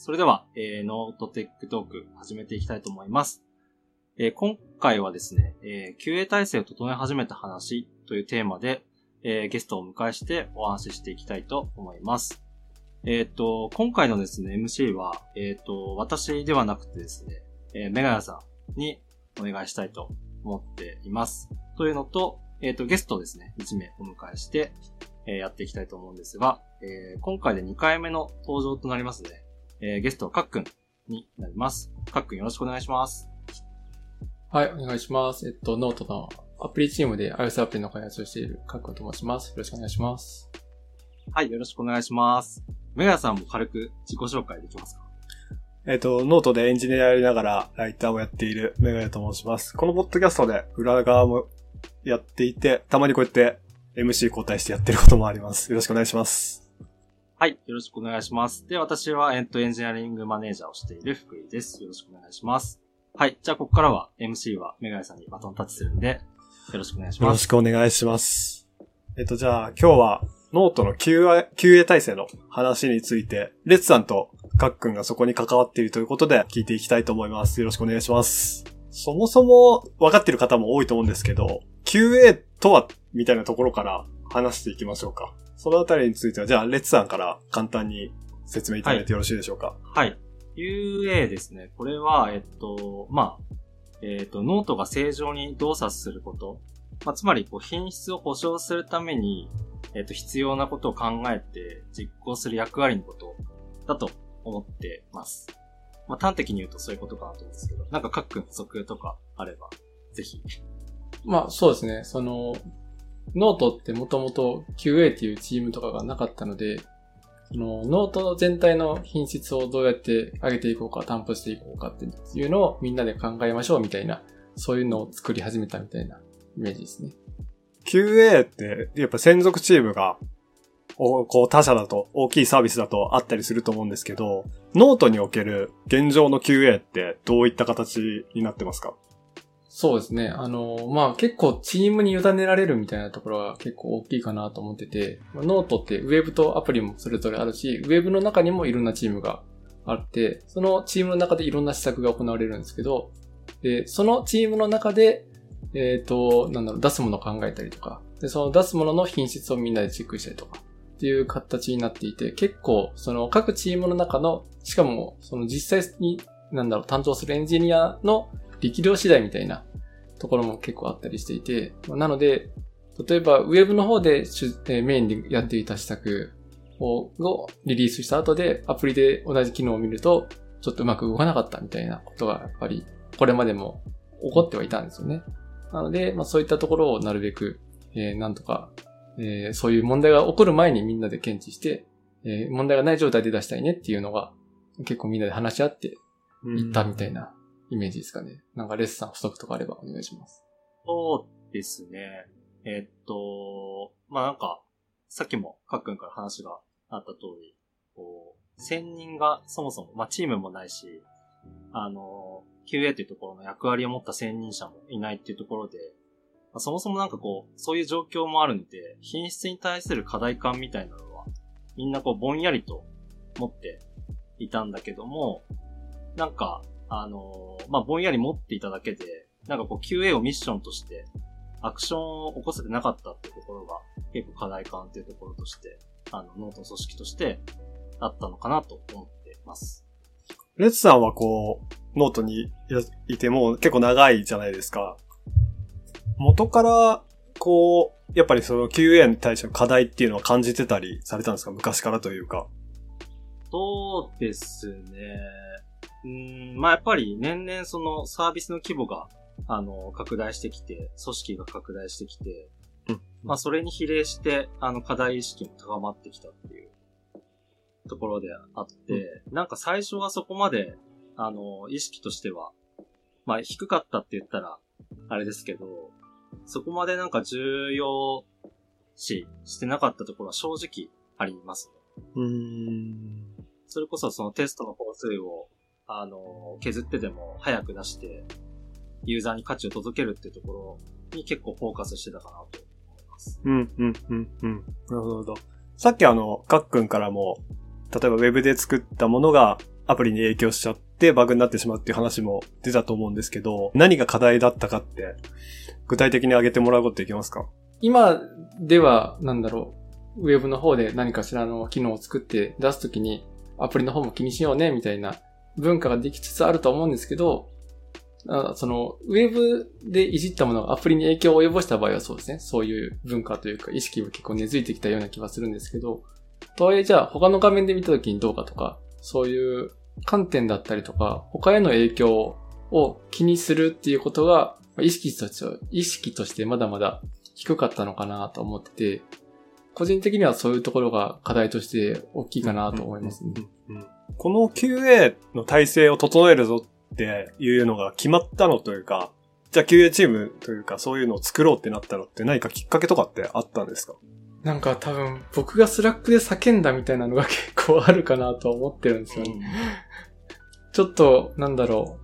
それでは、えー、 note tech talk 始めていきたいと思います。えー今回はですね、えー QA 体制を整え始めた話というテーマで、えーゲストをお迎えしてお話ししていきたいと思います。えっ、と、今回のですね、MC は、えっ、と、私ではなくてですね、えーメガヤさんにお願いしたいと思っています。というのと、えっ、と、ゲストですね、1名お迎えして、えーやっていきたいと思うんですが、えー今回で2回目の登場となりますね。えーゲストはかっくんになります。かっくんよろしくお願いします。はい、お願いします。えっと、ノートのアプリチームで iOS アプリの開発をしているかっくんと申します。よろしくお願いします。はい、よろしくお願いします。メガヤさんも軽く自己紹介できますか？えっ、と、ノートでエンジニアやりながらライターもやっているメガヤと申します。このポッドキャストで裏側もやっていて、たまにこうやって MC 交代してやってることもあります。よろしくお願いします。はい、よろしくお願いします。で、私はエントエンジニアリングマネージャーをしている福井です。よろしくお願いします。はい、じゃあここからは MC はメガヤさんにバトンタッチするんで、よろしくお願いします。よろしくお願いします。えっ、と、じゃあ今日はノートの QA, QA 体制の話について、レッツさんとかっくんがそこに関わっているということで聞いていきたいと思います。よろしくお願いします。そもそも分かってる方も多いと思うんですけど、QA とはみたいなところから話していきましょうか。そのあたりについては、じゃあ、レッツさんから簡単に説明いただいてよろしいでしょうか？はい。QA ですね。これは、えっと、まあ、えっと、ノートが正常に動作すること。まあ、つまり、こう、品質を保証するために、えっと、必要なことを考えて実行する役割のことだと思ってます。まあ、端的に言うとそういうことかなと思うんですけど、なんかかっくん補足とかあれば、ぜひ。まあ、そうですね。その、ノートってもともと QA っていうチームとかがなかったので、そのノート全体の品質をどうやって上げていこうか、担保していこうかっていうのをみんなで考えましょうみたいな、そういうのを作り始めたみたいなイメージですね。QA って、やっぱ専属チームが、こう他社だと、大きいサービスだとあったりすると思うんですけど、ノートにおける現状の QA ってどういった形になってますか？そうですね。あの、まあ結構チームに委ねられるみたいなところは結構大きいかなと思ってて、ノートってウェブとアプリもそれぞれあるし、ウェブの中にもいろんなチームがあって、そのチームの中でいろんな施策が行われるんですけど、で、そのチームの中で、えっ、と、なんだろう、出すものを考えたりとか、で、その出すものの品質をみんなでチェックしたりとか、っていう形になっていて、結構、その各チームの中の、しかも、その実際に、なんだろう、担当するエンジニアの力量次第みたいなところも結構あったりしていて、なので、例えばウェブの方でえーメインでやっていた施策ををリリースした後でアプリで同じ機能を見ると、ちょっとうまく動かなかったみたいなことがやっぱりこれまでも起こってはいたんですよね。なので、まあそういったところをなるべく、えーなんとか、えーそういう問題が起こる前にみんなで検知して、えー問題がない状態で出したいねっていうのが結構みんなで話し合っていったみたいなイメージですかね。なんかレッスン補足とかあればお願いします。そうですね。えっと、まあ、なんか、さっきもかっくんから話があった通り、こう、専任がそもそも、まあ、チームもないし、あの、QA というところの役割を持った専任者もいないっていうところで、まあそもそもなんかこう、そういう状況もあるので、品質に対する課題感みたいなのは、みんなこう、ぼんやりと持っていたんだけども、なんか、あのまあ、ぼんやり持っていただけで、なんかこう QA をミッションとして、アクションを起こせてなかったってところが、結構課題感っていうところとして、あの、ノートの組織として、あったのかなと思ってます。レッツさんはこう、ノートにいいてもう結構長いじゃないですか。元から、こう、やっぱりその QA に対しての課題っていうのは感じてたりされたんですか？昔からというか。そうですね。うーん、まあ、やっぱり年々そのサービスの規模が、あの、拡大してきて、組織が拡大してきて、うんまあ、それに比例して、あの、課題意識も高まってきたっていうところであって、なんか最初はそこまで、あの、意識としては、まあ、低かったって言ったら、あれですけど、そこまでなんか重要視してなかったところは正直ありますね。うーん。それこそそのテストの工数を、あの、削ってでも早く出して、ユーザーに価値を届けるっていうところに結構フォーカスしてたかなと思います。うん、うん、うん、うん。なるほど。さっきあの、かっくんからも、例えばウェブで作ったものがアプリに影響しちゃってバグになってしまうっていう話も出たと思うんですけど、何が課題だったかって、具体的に挙げてもらうことできますか？今では、なんだろう、ウェブの方で何かしらの機能を作って出すときに、アプリの方も気にしようね、みたいな文化ができつつあると思うんですけど、あその、ウェブでいじったものがアプリに影響を及ぼした場合はそうですね。そういう文化というか意識も結構根付いてきたような気はするんですけど、とはいえじゃあ他の画面で見た時にどうかとか、そういう観点だったりとか、他への影響を気にするっていうことが、意識として、意識としてまだまだ低かったのかなと思ってて、個人的にはそういうところが課題として大きいかなと思いますね。この QA の体制を整えるぞっていうのが決まったのというか、じゃあ QA チームというかそういうのを作ろうってなったのって何かきっかけとかってあったんですか？なんか多分僕が Slack で叫んだみたいなのが結構あるかなと思ってるんですよね。ちょっと、なんだろ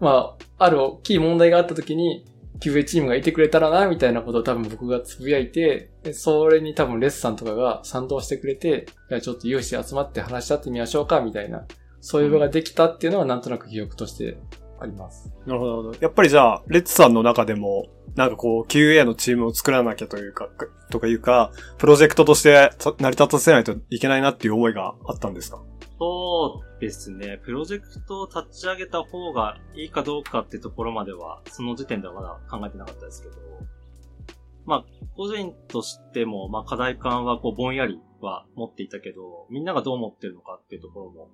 う。まあ、ある大きい問題があった時に、QA チームがいてくれたらな、みたいなことを多分僕がつぶやいて、それに多分レッツさんとかが賛同してくれて、いや、ちょっと有志集まって話し合ってみましょうか、みたいな、そういう場ができたっていうのはなんとなく記憶としてあります。なるほど、なるほど。やっぱりじゃあ、レッツさんの中でも、なんかこう、QA のチームを作らなきゃというか、とかいうか、プロジェクトとして成り立たせないといけないなっていう思いがあったんですか？そうですね。プロジェクトを立ち上げた方がいいかどうかってところまでは、その時点ではまだ考えてなかったですけど、まあ、個人としても、まあ、課題感はこう、ぼんやりは持っていたけど、みんながどう思ってるのかっていうところも、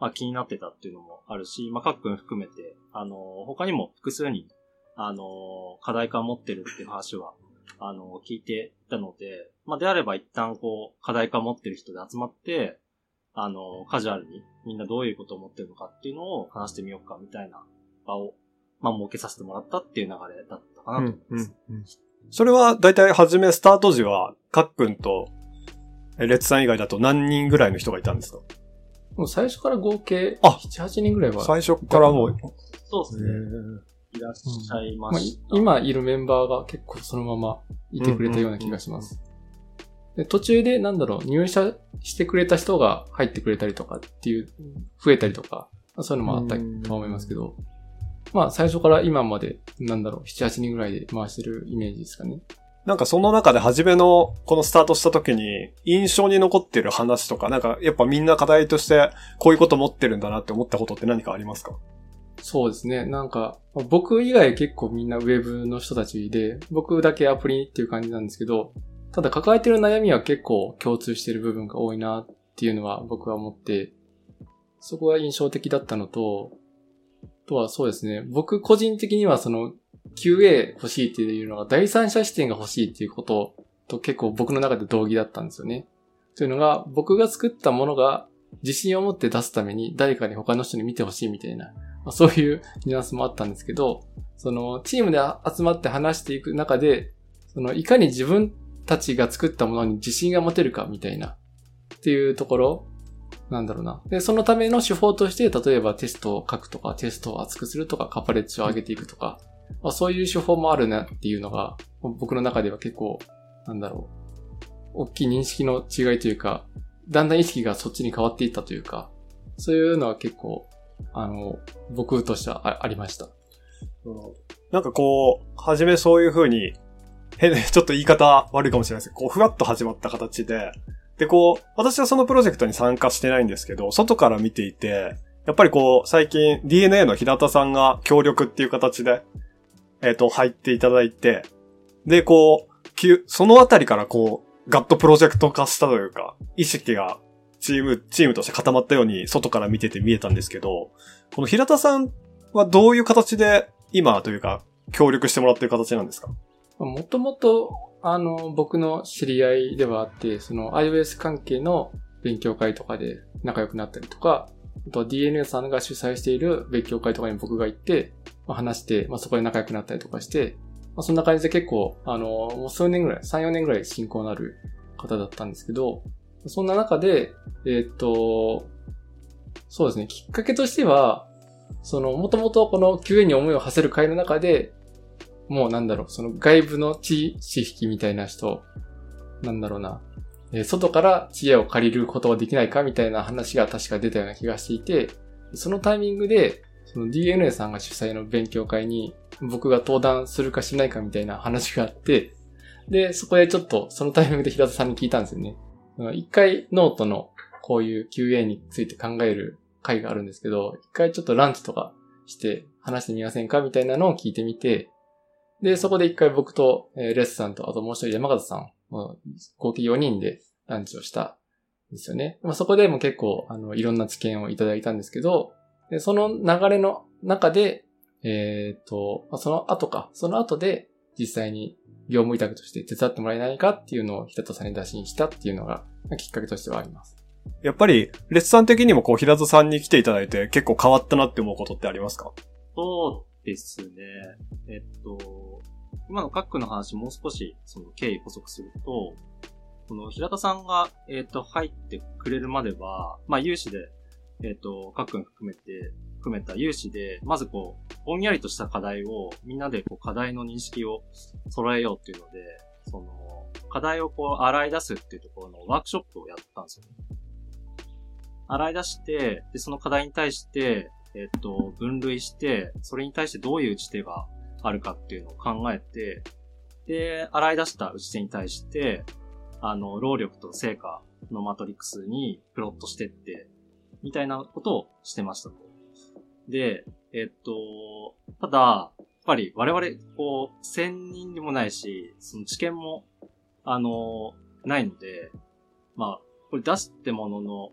まあ、気になってたっていうのもあるし、まあ、各君含めて、あの、他にも複数人、あの、課題感持ってるっていう話は、あの、聞いていたので、まあ、であれば一旦こう、課題感持ってる人で集まって、あの、カジュアルにみんなどういうことを思ってるのかっていうのを話してみようかみたいな場を、まあ、設けさせてもらったっていう流れだったかなと思います。それは、だいたい初めスタート時は、かっくんと、えレッツさん以外だと何人ぐらいの人がいたんですか？もう最初から合計、あ7、8人ぐらいは。最初からもう、そうですね。いらっしゃいままあした。今いるメンバーが結構そのままいてくれたような気がします。で途中で、なんだろう、入社してくれた人が入ってくれたりとかっていう、増えたりとか、そういうのもあったと思いますけど、まあ最初から今まで、なんだろう、7、8人ぐらいで回してるイメージですかね。なんかその中で初めのこのスタートした時に印象に残ってる話とか、なんかやっぱみんな課題としてこういうこと持ってるんだなって思ったことって何かありますか？そうですね。なんか、僕以外結構みんなウェブの人たちで、僕だけアプリっていう感じなんですけど、ただ抱えてる悩みは結構共通してる部分が多いなっていうのは僕は思って、そこが印象的だったのと、とはそうですね。僕個人的にはその QA 欲しいっていうのが第三者視点が欲しいっていうことと結構僕の中で同義だったんですよね。というのが僕が作ったものが自信を持って出すために誰かに他の人に見てほしいみたいなまあ、そういうニュアンスもあったんですけど、そのチームで集まって話していく中で、そのいかに自分たちが作ったものに自信が持てるかみたいな、っていうところ、なんだろうな。で、そのための手法として、例えばテストを書くとか、テストを厚くするとか、カパレッジを上げていくとか、まあ、そういう手法もあるなっていうのが、僕の中では結構、なんだろう、大きい認識の違いというか、だんだん意識がそっちに変わっていったというか、そういうのは結構、あの、僕としてはありました。なんかこう、初めそういう風に、変、ちょっと言い方悪いかもしれないですけど、こう、ふわっと始まった形で、で、こう、私はそのプロジェクトに参加してないんですけど、外から見ていて、やっぱりこう、最近 DNA の平田さんが協力っていう形で、えっ、と、入っていただいて、で、こう、きゅそのあたりからこう、ガットプロジェクト化したというか、意識がチーム、チームとして固まったように外から見てて見えたんですけど、この平田さんはどういう形で今というか、協力してもらってる形なんですか？もともと、あの、僕の知り合いではあって、その iOS 関係の勉強会とかで仲良くなったりとか、あと DNA さんが主催している勉強会とかに僕が行って、まあ、話して、まあ、そこで仲良くなったりとかして、まあ、そんな感じで結構、あの、もう数年ぐらい、3、4年ぐらい親交のある方だったんですけど、そんな中で、えーっと、そうですね、きっかけとしては、その、もともとこの QA に思いを馳せる会の中で、もうなんだろう、その外部の知識みたいな人、なんだろうな、えー外から知恵を借りることはできないかみたいな話が確か出たような気がしていて、そのタイミングで、その DNA さんが主催の勉強会に僕が登壇するかしないかみたいな話があって、で、そこでちょっとそのタイミングで平田さんに聞いたんですよね。一回ノートのこういう QA について考える会があるんですけど、一回ちょっとランチとかして話してみませんかみたいなのを聞いてみて、で、そこで一回僕と、レスさんと、あともう一人山形さん、合計4人でランチをしたんですよね。まあ、そこでも結構、あの、いろんな知見をいただいたんですけど、でその流れの中で、えっ、と、その後か、その後で実際に業務委託として手伝ってもらえないかっていうのを平田さんに打診したっていうのが、きっかけとしてはあります。やっぱり、レッツさん的にもこう、平田さんに来ていただいて結構変わったなって思うことってありますか？そうですね。えっと、今のカックの話もう少しその経緯補足すると、この平田さんが、えっ、と、入ってくれるまでは、まあ、有志で、えっ、と、カックン含めて、含めた有志で、まずこう、ぼんやりとした課題を、みんなでこう、課題の認識を揃えようっていうので、その、課題をこう、洗い出すっていうところのワークショップをやったんですよね。洗い出して、で、その課題に対して、えっと、分類して、それに対してどういう打ち手があるかっていうのを考えて、で、洗い出した打ち手に対して、あの、労力と成果のマトリックスにプロットしてって、みたいなことをしてましたと。で、えっと、ただ、やっぱり我々、こう、千人でもないし、その知見も、あの、ないので、まあ、これ出してものの、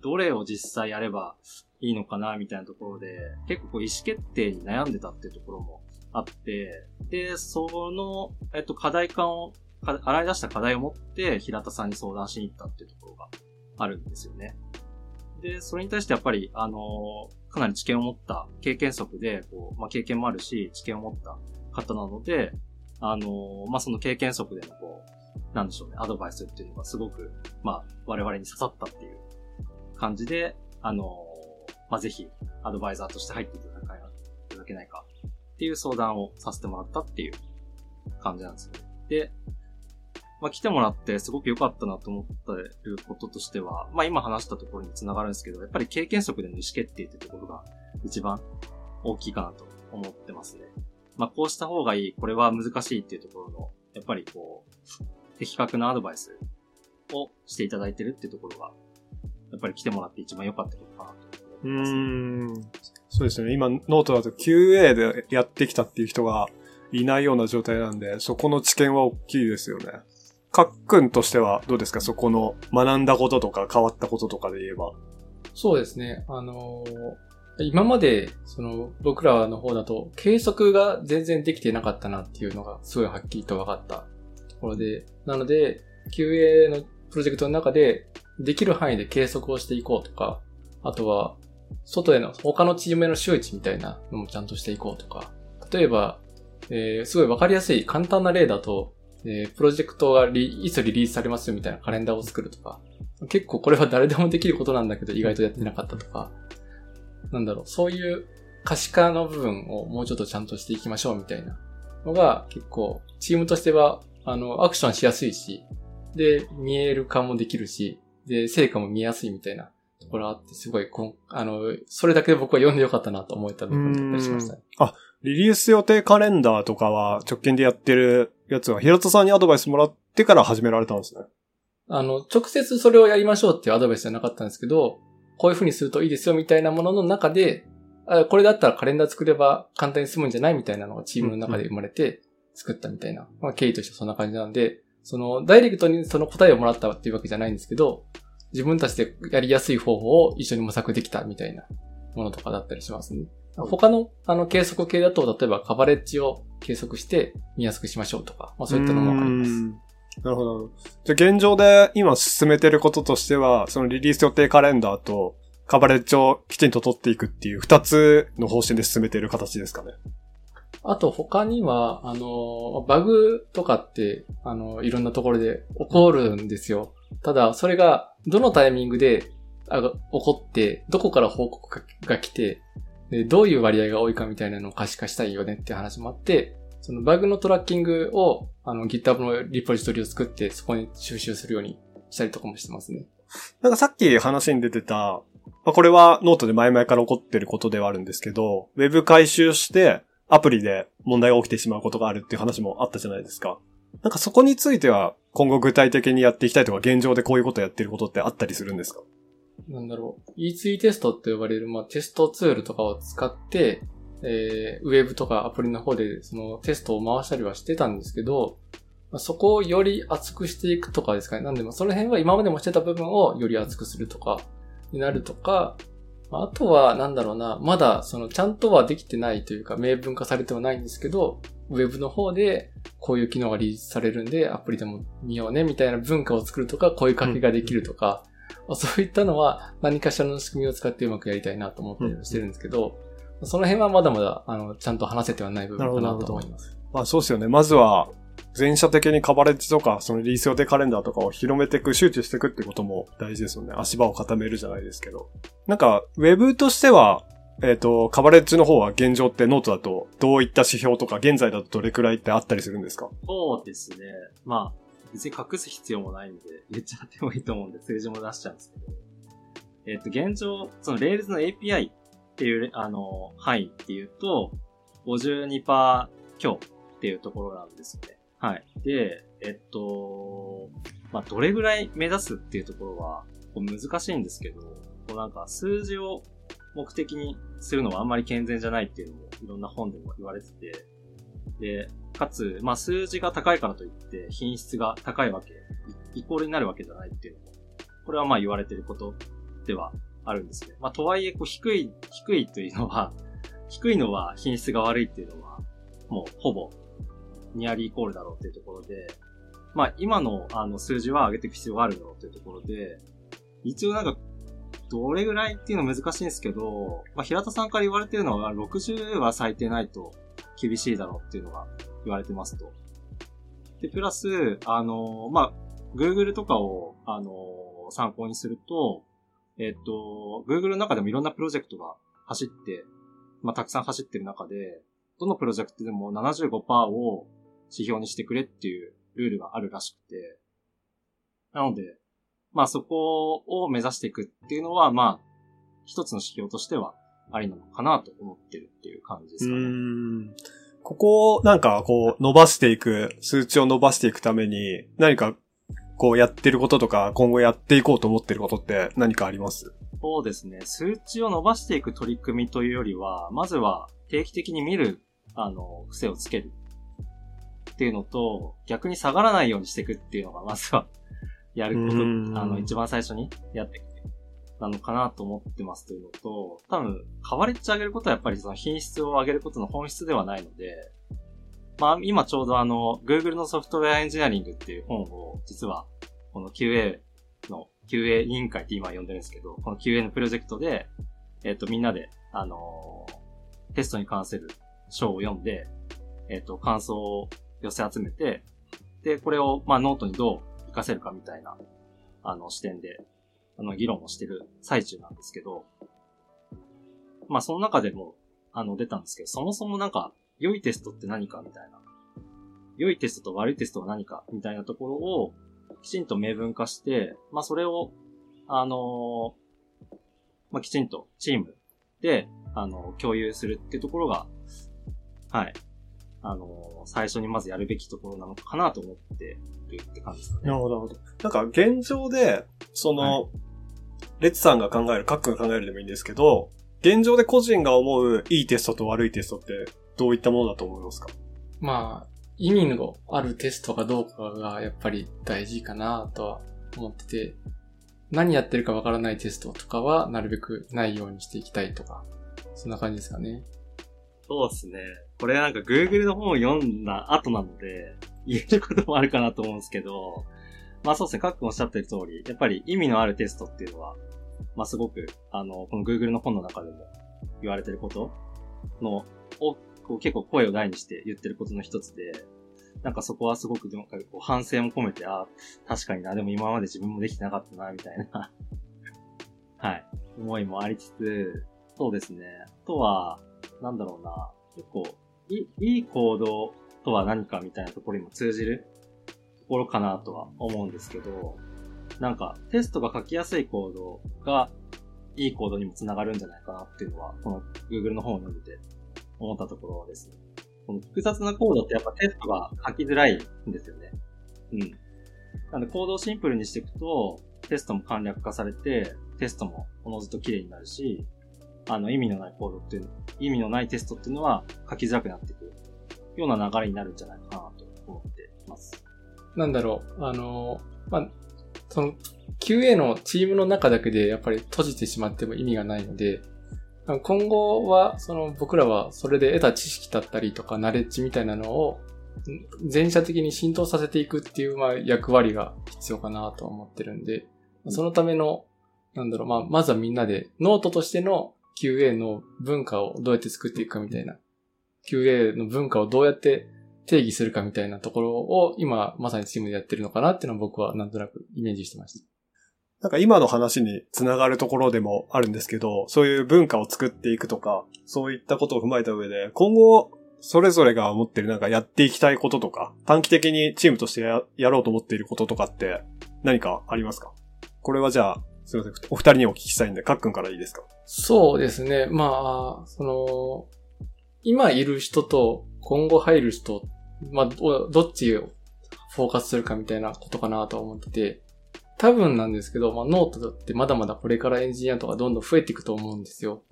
どれを実際やればいいのかな、みたいなところで、結構こう意思決定に悩んでたっていうところもあって、で、その、えっと、課題感を、洗い出した課題を持って平田さんに相談しに行ったっていうところがあるんですよね。で、それに対してやっぱり、あの、かなり知見を持った経験則で、こう、まあ、経験もあるし、知見を持った方なので、あの、まあ、その経験則でのこう、なんでしょうね、アドバイスっていうのがすごく、まあ、我々に刺さったっていう感じで、あの、まあ、ぜひ、アドバイザーとして入っていただけないかっていう相談をさせてもらったっていう感じなんですよね。で、まあ、来てもらってすごく良かったなと思ってることとしては、まあ、今話したところにつながるんですけど、やっぱり経験則での意思決定っていうところが一番大きいかなと思ってますね。まあ、こうした方がいい、これは難しいっていうところの、やっぱりこう、的確なアドバイスをしていただいてるっていうところが、やっぱり来てもらって一番良かったことかなと思います、ね。うん。そうですね。今、ノートだと QA でやってきたっていう人がいないような状態なんで、そこの知見は大きいですよね。かっくんとしてはどうですか？そこの学んだこととか変わったこととかで言えば。そうですね。あのー、今まで、その、僕らの方だと、計測が全然できてなかったなっていうのが、すごいはっきりと分かったところで、なので、QA のプロジェクトの中で、できる範囲で計測をしていこうとか、あとは、外での他のチームへの周知みたいなのもちゃんとしていこうとか、例えば、えー、すごいわかりやすい簡単な例だと、えー、プロジェクトがいつリリースされますよみたいなカレンダーを作るとか、結構これは誰でもできることなんだけど意外とやってなかったとか、なんだろう、そういう可視化の部分をもうちょっとちゃんとしていきましょうみたいなのが結構チームとしては、あの、アクションしやすいし、で、見える化もできるし、で、成果も見やすいみたいなところあって、すごいこん、あの、それだけで僕は読んでよかったなと思えた部分だったりしました、ね、あ、リリース予定カレンダーとかは直近でやってるやつは、平田さんにアドバイスもらってから始められたんですね。あの、直接それをやりましょうっていうアドバイスじゃなかったんですけど、こういう風にするといいですよみたいなものの中で、あこれだったらカレンダー作れば簡単に済むんじゃないみたいなのがチームの中で生まれて作ったみたいな、まあ経緯としてそんな感じなんで、その、ダイレクトにその答えをもらったっていうわけじゃないんですけど、自分たちでやりやすい方法を一緒に模索できたみたいなものとかだったりしますね。他の、あの、計測系だと、例えばカバレッジを計測して見やすくしましょうとか、まあそういったのもあります。なるほど。じゃあ現状で今進めてることとしては、そのリリース予定カレンダーとカバレッジをきちんと取っていくっていう二つの方針で進めている形ですかね。あと他には、あの、バグとかって、あの、いろんなところで起こるんですよ。ただ、それがどのタイミングであ起こって、どこから報告が来て、で、どういう割合が多いかみたいなのを可視化したいよねっていう話もあって、そのバグのトラッキングを、あの GitHub のリポジトリを作って、そこに収集するようにしたりとかもしてますね。なんかさっき話に出てた、まあ、これはノートで前々から起こってることではあるんですけど、ウェブ改修してアプリで問題が起きてしまうことがあるっていう話もあったじゃないですか。なんかそこについては今後具体的にやっていきたいとか現状でこういうことやってることってあったりするんですか？なんだろう。E2 テストって呼ばれる、まあ、テストツールとかを使って、えー、ウェブとかアプリの方でそのテストを回したりはしてたんですけど、まあ、そこをより厚くしていくとかですかね。なんでもその辺は今までもしてた部分をより厚くするとかになるとか、あとは、なんだろうな、まだ、その、ちゃんとはできてないというか、明文化されてはないんですけど、ウェブの方で、こういう機能がリリースされるんで、アプリでも見ようね、みたいな文化を作るとか、こういう書きができるとか、うん、そういったのは、何かしらの仕組みを使ってうまくやりたいなと思ったりしてるんですけど、うん、その辺はまだまだ、あの、ちゃんと話せてはない部分かなと思います。まあそうですよね。まずは、全社的にカバレッジとか、そのリリース予定カレンダーとかを広めていく、周知していくってことも大事ですよね。足場を固めるじゃないですけど。なんか、ウェブとしては、えっ、ー、と、カバレッジの方は現状ってノートだと、どういった指標とか、現在だとどれくらいってあったりするんですか？そうですね。まあ、別に隠す必要もないんで、言っちゃってもいいと思うんで、数字も出しちゃうんですけど。えっ、ー、と、現状、その Rails の API っていう、あの、範囲っていうと、52%強っていうところなんですよね。はい。で、えっと、まあ、どれぐらい目指すっていうところは、難しいんですけど、こうなんか数字を目的にするのはあんまり健全じゃないっていうのもいろんな本でも言われてて、で、かつ、まあ、数字が高いからといって品質が高いわけ、イコールになるわけじゃないっていうのも、これはまあ言われてることではあるんですね。まあ、とはいえ、こう低い、低いというのは、低いのは品質が悪いっていうのは、もうほぼニアリーイコールだろうっていうところで、まあ今のあの数字は上げていく必要があるだろうっていうところで、一応なんか、どれぐらいっていうの難しいんですけど、まあ平田さんから言われてるのは60は最低ないと厳しいだろうっていうのが言われてますと。で、プラス、あの、まあ、Google とかを、あの、参考にすると、えっと、Google の中でもいろんなプロジェクトが走って、まあ、たくさん走ってる中で、どのプロジェクトでも75%を指標にしてくれっていうルールがあるらしくて、なので、まあそこを目指していくっていうのは、まあ、一つの指標としてはありなのかなと思ってるっていう感じですかね。うんここをなんかこう伸ばしていく、数値を伸ばしていくために何かこうやってることとか今後やっていこうと思ってることって何かあります？そうですね。数値を伸ばしていく取り組みというよりは、まずは定期的に見る、あの、癖をつけるっていうのと、逆に下がらないようにしていくっていうのが、まずは、やること、あの、一番最初にやっていくなのかなと思ってますというのと、多分、カバレッジ上げることはやっぱりその品質を上げることの本質ではないので、まあ、今ちょうどあの、Google のソフトウェアエンジニアリングっていう本を、実は、この QA の、QA 委員会って今呼んでるんですけど、この QA のプロジェクトで、えっ、と、みんなで、あの、テストに関する章を読んで、えっ、と、感想を寄せ集めて、で、これを、まあ、ノートにどう活かせるかみたいな、あの、視点で、あの、議論をしてる最中なんですけど、まあ、その中でも、あの、出たんですけど、そもそもなんか、良いテストって何かみたいな。良いテストと悪いテストは何かみたいなところを、きちんと明文化して、まあ、それを、あのー、まあ、きちんとチームで、あの、共有するっていうところが、はい、あの、最初にまずやるべきところなのかなと思ってるって感じですかね。なるほど、なるほど。なんか現状で、その、はい、レッツさんが考える、カックが考えるでもいいんですけど、現状で個人が思ういいテストと悪いテストってどういったものだと思いますか？まあ、意味のあるテストかどうかがやっぱり大事かなとは思ってて、何やってるかわからないテストとかはなるべくないようにしていきたいとか、そんな感じですかね。そうですね。これなんか Google の本を読んだ後なので、言えることもあるかなと思うんですけど、まあそうですね、カックおっしゃってる通り、やっぱり意味のあるテストっていうのは、まあすごく、あの、この Google の本の中でも言われてることの、を、こう結構声を大にして言ってることの一つで、なんかそこはすごく、なんかこう反省も込めて、あ確かにな、でも今まで自分もできてなかったな、みたいな。はい、思いもありつつ、そうですね。あとは、なんだろうな、結構、いいい行動とは何かみたいなところにも通じるところかなとは思うんですけど、なんかテストが書きやすいコードが、いいコードにもつながるんじゃないかなっていうのは、この Google の本を読んでて思ったところです。この複雑なコードってやっぱテストが書きづらいんですよね。うん。なのでコードをシンプルにしていくと、テストも簡略化されて、テストもおのずと綺麗になるし、あの意味のないコードっていう、意味のないテストっていうのは書きづらくなっていくような流れになるんじゃないかなと思っています。なんだろう、あの、まあ、その QA のチームの中だけでやっぱり閉じてしまっても意味がないので、今後は、その僕らはそれで得た知識だったりとかナレッジみたいなのを全社的に浸透させていくっていう、まあ、役割が必要かなと思ってるんで、そのための、なんだろう、まあ、まずはみんなでノートとしての QA の文化をどうやって作っていくかみたいな、QA の文化をどうやって定義するかみたいなところを今まさにチームでやってるのかなっていうのは僕はなんとなくイメージしてました。なんか今の話につながるところでもあるんですけど、そういう文化を作っていくとか、そういったことを踏まえた上で、今後、それぞれが持ってるなんかやっていきたいこととか、短期的にチームとしてややろうと思っていることとかって何かありますか？これはじゃあ、すいません。お二人にお聞きしたいんで、かっくんからいいですか？そうですね。まあ、その、今いる人と今後入る人、まあ、どっちをフォーカスするかみたいなことかなと思ってて、多分なんですけど、まあ、ノートだってまだまだこれからエンジニアとかどんどん増えていくと思うんですよ。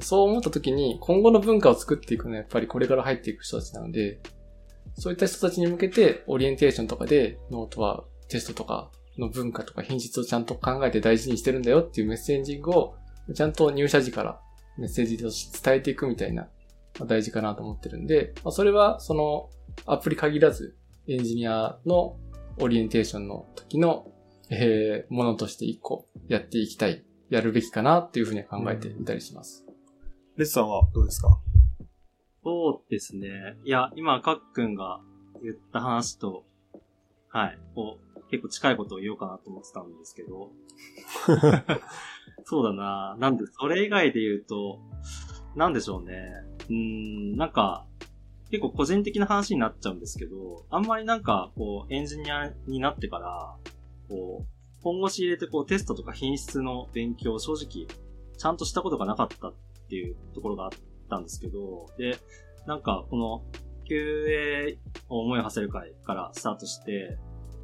そう思った時に、今後の文化を作っていくのはやっぱりこれから入っていく人たちなので、そういった人たちに向けて、オリエンテーションとかで、ノートはテストとかの文化とか品質をちゃんと考えて大事にしてるんだよっていうメッセージングを、ちゃんと入社時からメッセージとして伝えていくみたいな、大事かなと思ってるんで、まあ、それはそのアプリ限らず、エンジニアのオリエンテーションの時のえー、ものとして一個やっていきたい、やるべきかなっていうふうに考えていたりします。レッツさんはどうですか？そうですね。いや、今、かっくんが言った話と、はい、こう、結構近いことを言おうかなと思ってたんですけど。そうだななんで、それ以外で言うと、なんでしょうね。うん、なんか、結構個人的な話になっちゃうんですけど、あんまりなんか、こう、エンジニアになってから、こう、本腰入れてこうテストとか品質の勉強を正直ちゃんとしたことがなかったっていうところがあったんですけど、で、なんかこの QA を思いを馳せる会からスタートして、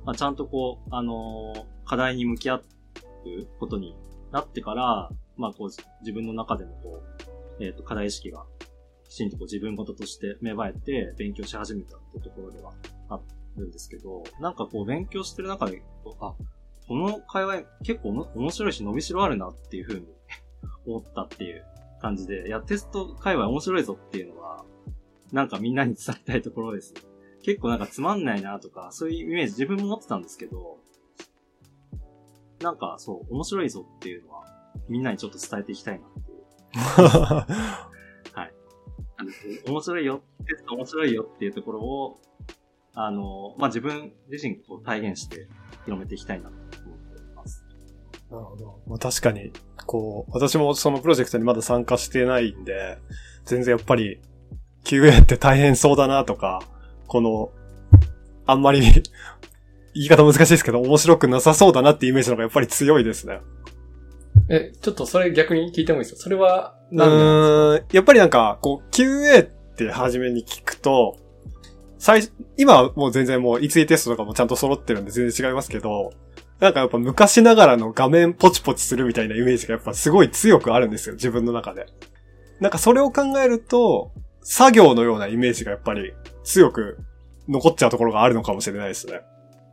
まあ、ちゃんとこう、あのー、課題に向き合うことになってから、まあこう自分の中でもこう、えっ、ー、と課題意識がきちんとこう自分事として芽生えて勉強し始めたってところではあるんですけど、なんかこう勉強してる中で、あ、この会話結構面白いし伸びしろあるなっていう風に思ったっていう感じで、いや、テスト界隈面白いぞっていうのは、なんかみんなに伝えたいところです。結構なんかつまんないなとか、そういうイメージ自分も持ってたんですけど、なんかそう、面白いぞっていうのは、みんなにちょっと伝えていきたいなっていう。面白いよ、テスト面白いよっていうところを、あの、まあ、自分自身こう体現して広めていきたいなと思っています。なるほど。まあ、確かに、こう、私もそのプロジェクトにまだ参加してないんで、全然やっぱり QA って大変そうだなとか、この、あんまり 言い方難しいですけど、面白くなさそうだなってイメージの方がやっぱり強いですね。え、ちょっとそれ逆に聞いてもいいですか？それは何でなんですか？やっぱりなんか、こう、QA って初めに聞くと、最、今はもう全然もう、いついテストとかもちゃんと揃ってるんで全然違いますけど、なんかやっぱ昔ながらの画面ポチポチするみたいなイメージがやっぱすごい強くあるんですよ、自分の中で。なんかそれを考えると、作業のようなイメージがやっぱり強く残っちゃうところがあるのかもしれないですね。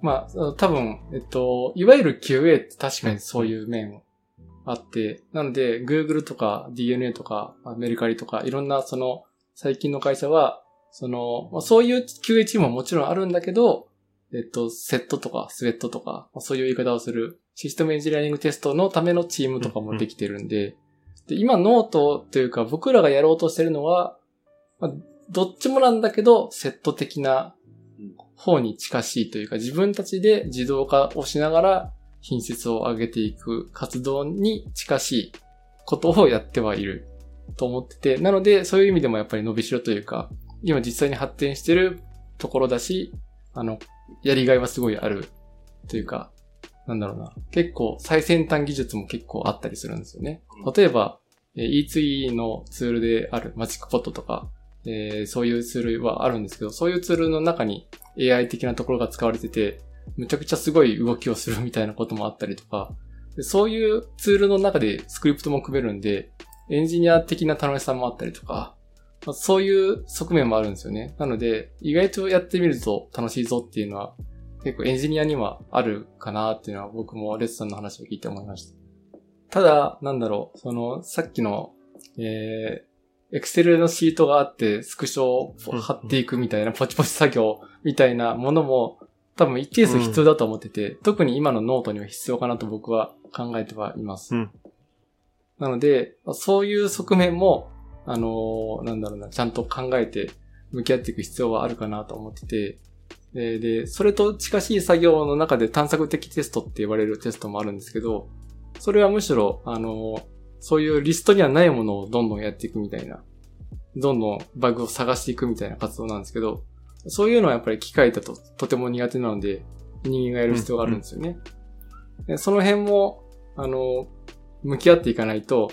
まあ、多分、えっと、いわゆる QA って確かにそういう面あって、なので、Google とか DNA とかメルカリとかいろんなその最近の会社はその、まあ、そういう QA チームももちろんあるんだけど、えっと、セットとか SWET とか、まあ、そういう言い方をするシステムエンジニアリングテストのためのチームとかもできてるんで、で今ノートというか僕らがやろうとしてるのは、まあ、どっちもなんだけど、セット的な方に近しいというか、自分たちで自動化をしながら品質を上げていく活動に近しいことをやってはいると思ってて、なのでそういう意味でもやっぱり伸びしろというか、今実際に発展してるところだし、あの、やりがいはすごいあるというか、なんだろうな、結構最先端技術も結構あったりするんですよね。例えば、E2E のツールであるマジックポットとか、えーそういうツールはあるんですけど、そういうツールの中に AI 的なところが使われてて、むちゃくちゃすごい動きをするみたいなこともあったりとか、そういうツールの中でスクリプトも組めるんで、エンジニア的な楽しさもあったりとか、まあそういう側面もあるんですよね。なので、意外とやってみると楽しいぞっていうのは、結構エンジニアにはあるかなっていうのは僕もレッツさんの話を聞いて思いました。ただ、なんだろう、その、さっきの、えー、エクセルのシートがあって、スクショを貼っていくみたいな、ポチポチ作業みたいなものも、多分一定数必要だと思ってて、特に今のノートには必要かなと僕は考えてはいます。うんなので、まあそういう側面も、あのーなんだろうな、ちゃんと考えて向き合っていく必要はあるかなと思ってて、で、で、それと近しい作業の中で探索的テストって言われるテストもあるんですけど、それはむしろ、あの、そういうリストにはないものをどんどんやっていくみたいな、どんどんバグを探していくみたいな活動なんですけど、そういうのはやっぱり機械だととても苦手なので、人間がやる必要があるんですよね。でその辺も、あの、向き合っていかないと、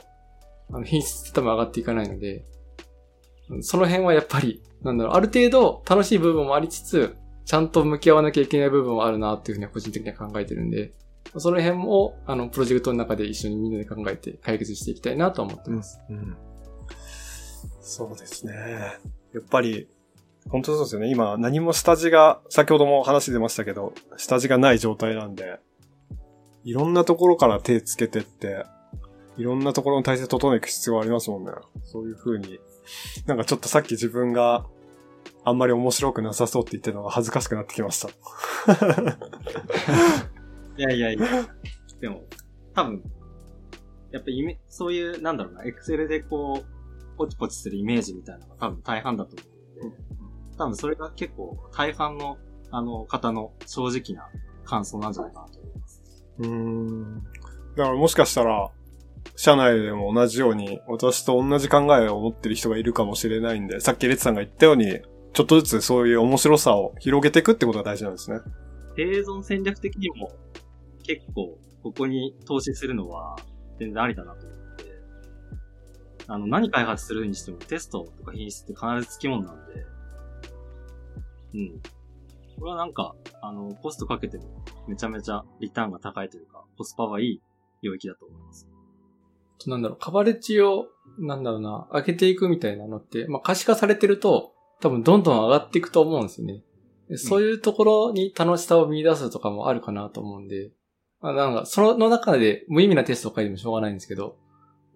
あの品質って多分上がっていかないので、その辺はやっぱり、なんだろう、ある程度楽しい部分もありつつ、ちゃんと向き合わなきゃいけない部分はあるなっていうふうには個人的には考えてるんで、その辺も、あの、プロジェクトの中で一緒にみんなで考えて解決していきたいなと思ってます。うん。そうですね。やっぱり、本当そうですよね。今、何も下地が、先ほども話出ましたけど、下地がない状態なんで、いろんなところから手つけてって、いろんなところの体制整えていく必要ありますもんね。そういう風に。なんかちょっとさっき自分があんまり面白くなさそうって言ってるのが恥ずかしくなってきました。いやいやいや。でも、多分、やっぱイメ、そういう、なんだろうな、エクセルでこう、ポチポチするイメージみたいなのが多分大半だと思うんで、多分それが結構大半の、あの、方の正直な感想なんじゃないかなと思います。うーん。だからもしかしたら、社内でも同じように、私と同じ考えを持ってる人がいるかもしれないんで、さっきレッツさんが言ったように、ちょっとずつそういう面白さを広げていくってことが大事なんですね。生存戦略的にも、結構、ここに投資するのは、全然ありだなと思って、あの、何開発するにしてもテストとか品質って必ずつきものなんで、うん。これはなんか、あの、コストかけても、めちゃめちゃリターンが高いというか、コスパはいい領域だと思います。となんだろう、カバレッジを、なんだろうな、上げていくみたいなのって、まあ、可視化されてると、多分どんどん上がっていくと思うんですよね。でそういうところに楽しさを見出すとかもあるかなと思うんで、まあ、なんか、その中で無意味なテストを書いてもしょうがないんですけど、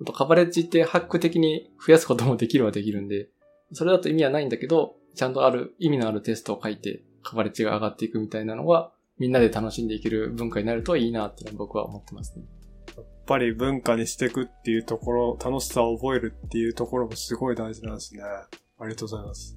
あとカバレッジってハック的に増やすこともできるはできるんで、それだと意味はないんだけど、ちゃんとある、意味のあるテストを書いて、カバレッジが上がっていくみたいなのは、みんなで楽しんでいける文化になるといいなって僕は思ってますね。やっぱり文化にしていくっていうところ、楽しさを覚えるっていうところもすごい大事なんですね。ありがとうございます。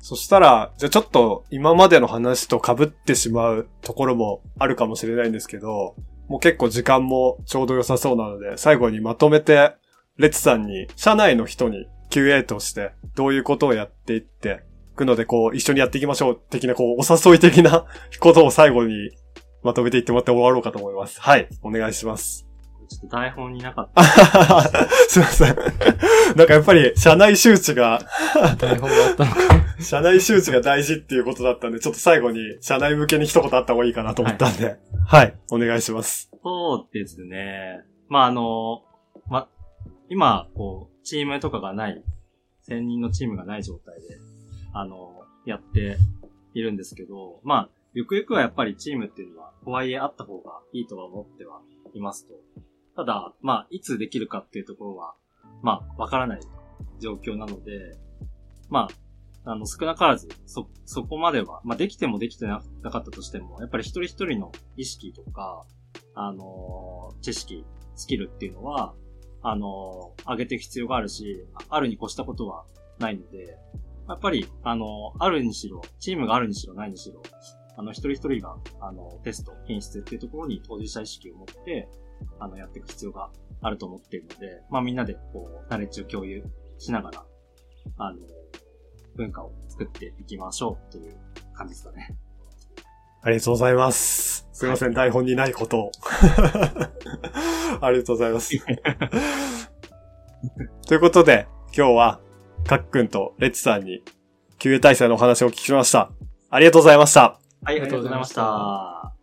そしたら、じゃあちょっと今までの話と被ってしまうところもあるかもしれないんですけど、もう結構時間もちょうど良さそうなので、最後にまとめて、レッツさんに、社内の人に QA としてどういうことをやっていってくので、こう一緒にやっていきましょう的な、こうお誘い的な ことを最後にまとめていってもらって終わろうかと思います。はい、お願いします。ちょっと台本になかった。すいません。なんかやっぱり、社内周知が、台本があったのか。社内周知が大事っていうことだったんで、ちょっと最後に、社内向けに一言あった方がいいかなと思ったんで、はい、お願いします。そうですね。まあ、あの、ま、今、こう、チームとかがない、1000人のチームがない状態で、あの、やっているんですけど、まあ、ゆくゆくはやっぱりチームっていうのは、とはいえあった方がいいとは思ってはいますと。ただ、まあ、いつできるかっていうところは、まあ、わからない状況なので、まあ、あの、少なからず、そ、そこまでは、まあ、できてもできてなかったとしても、やっぱり一人一人の意識とか、あのー知識、スキルっていうのは、あのー上げていく必要があるし、あるに越したことはないので、やっぱり、あのーあるにしろ、チームがあるにしろないにしろ、あの、一人一人が、あの、テスト、品質っていうところに当事者意識を持って、あの、やっていく必要があると思っているので、まあみんなで、こう、ナレッジを共有しながら、あの、文化を作っていきましょうという感じですかね。ありがとうございます。すいません、台本にないことを。ありがとうございます。ということで、今日は、かっくんとレッツさんに、救援体制のお話を聞きました。ありがとうございました。はい、ありがとうございました。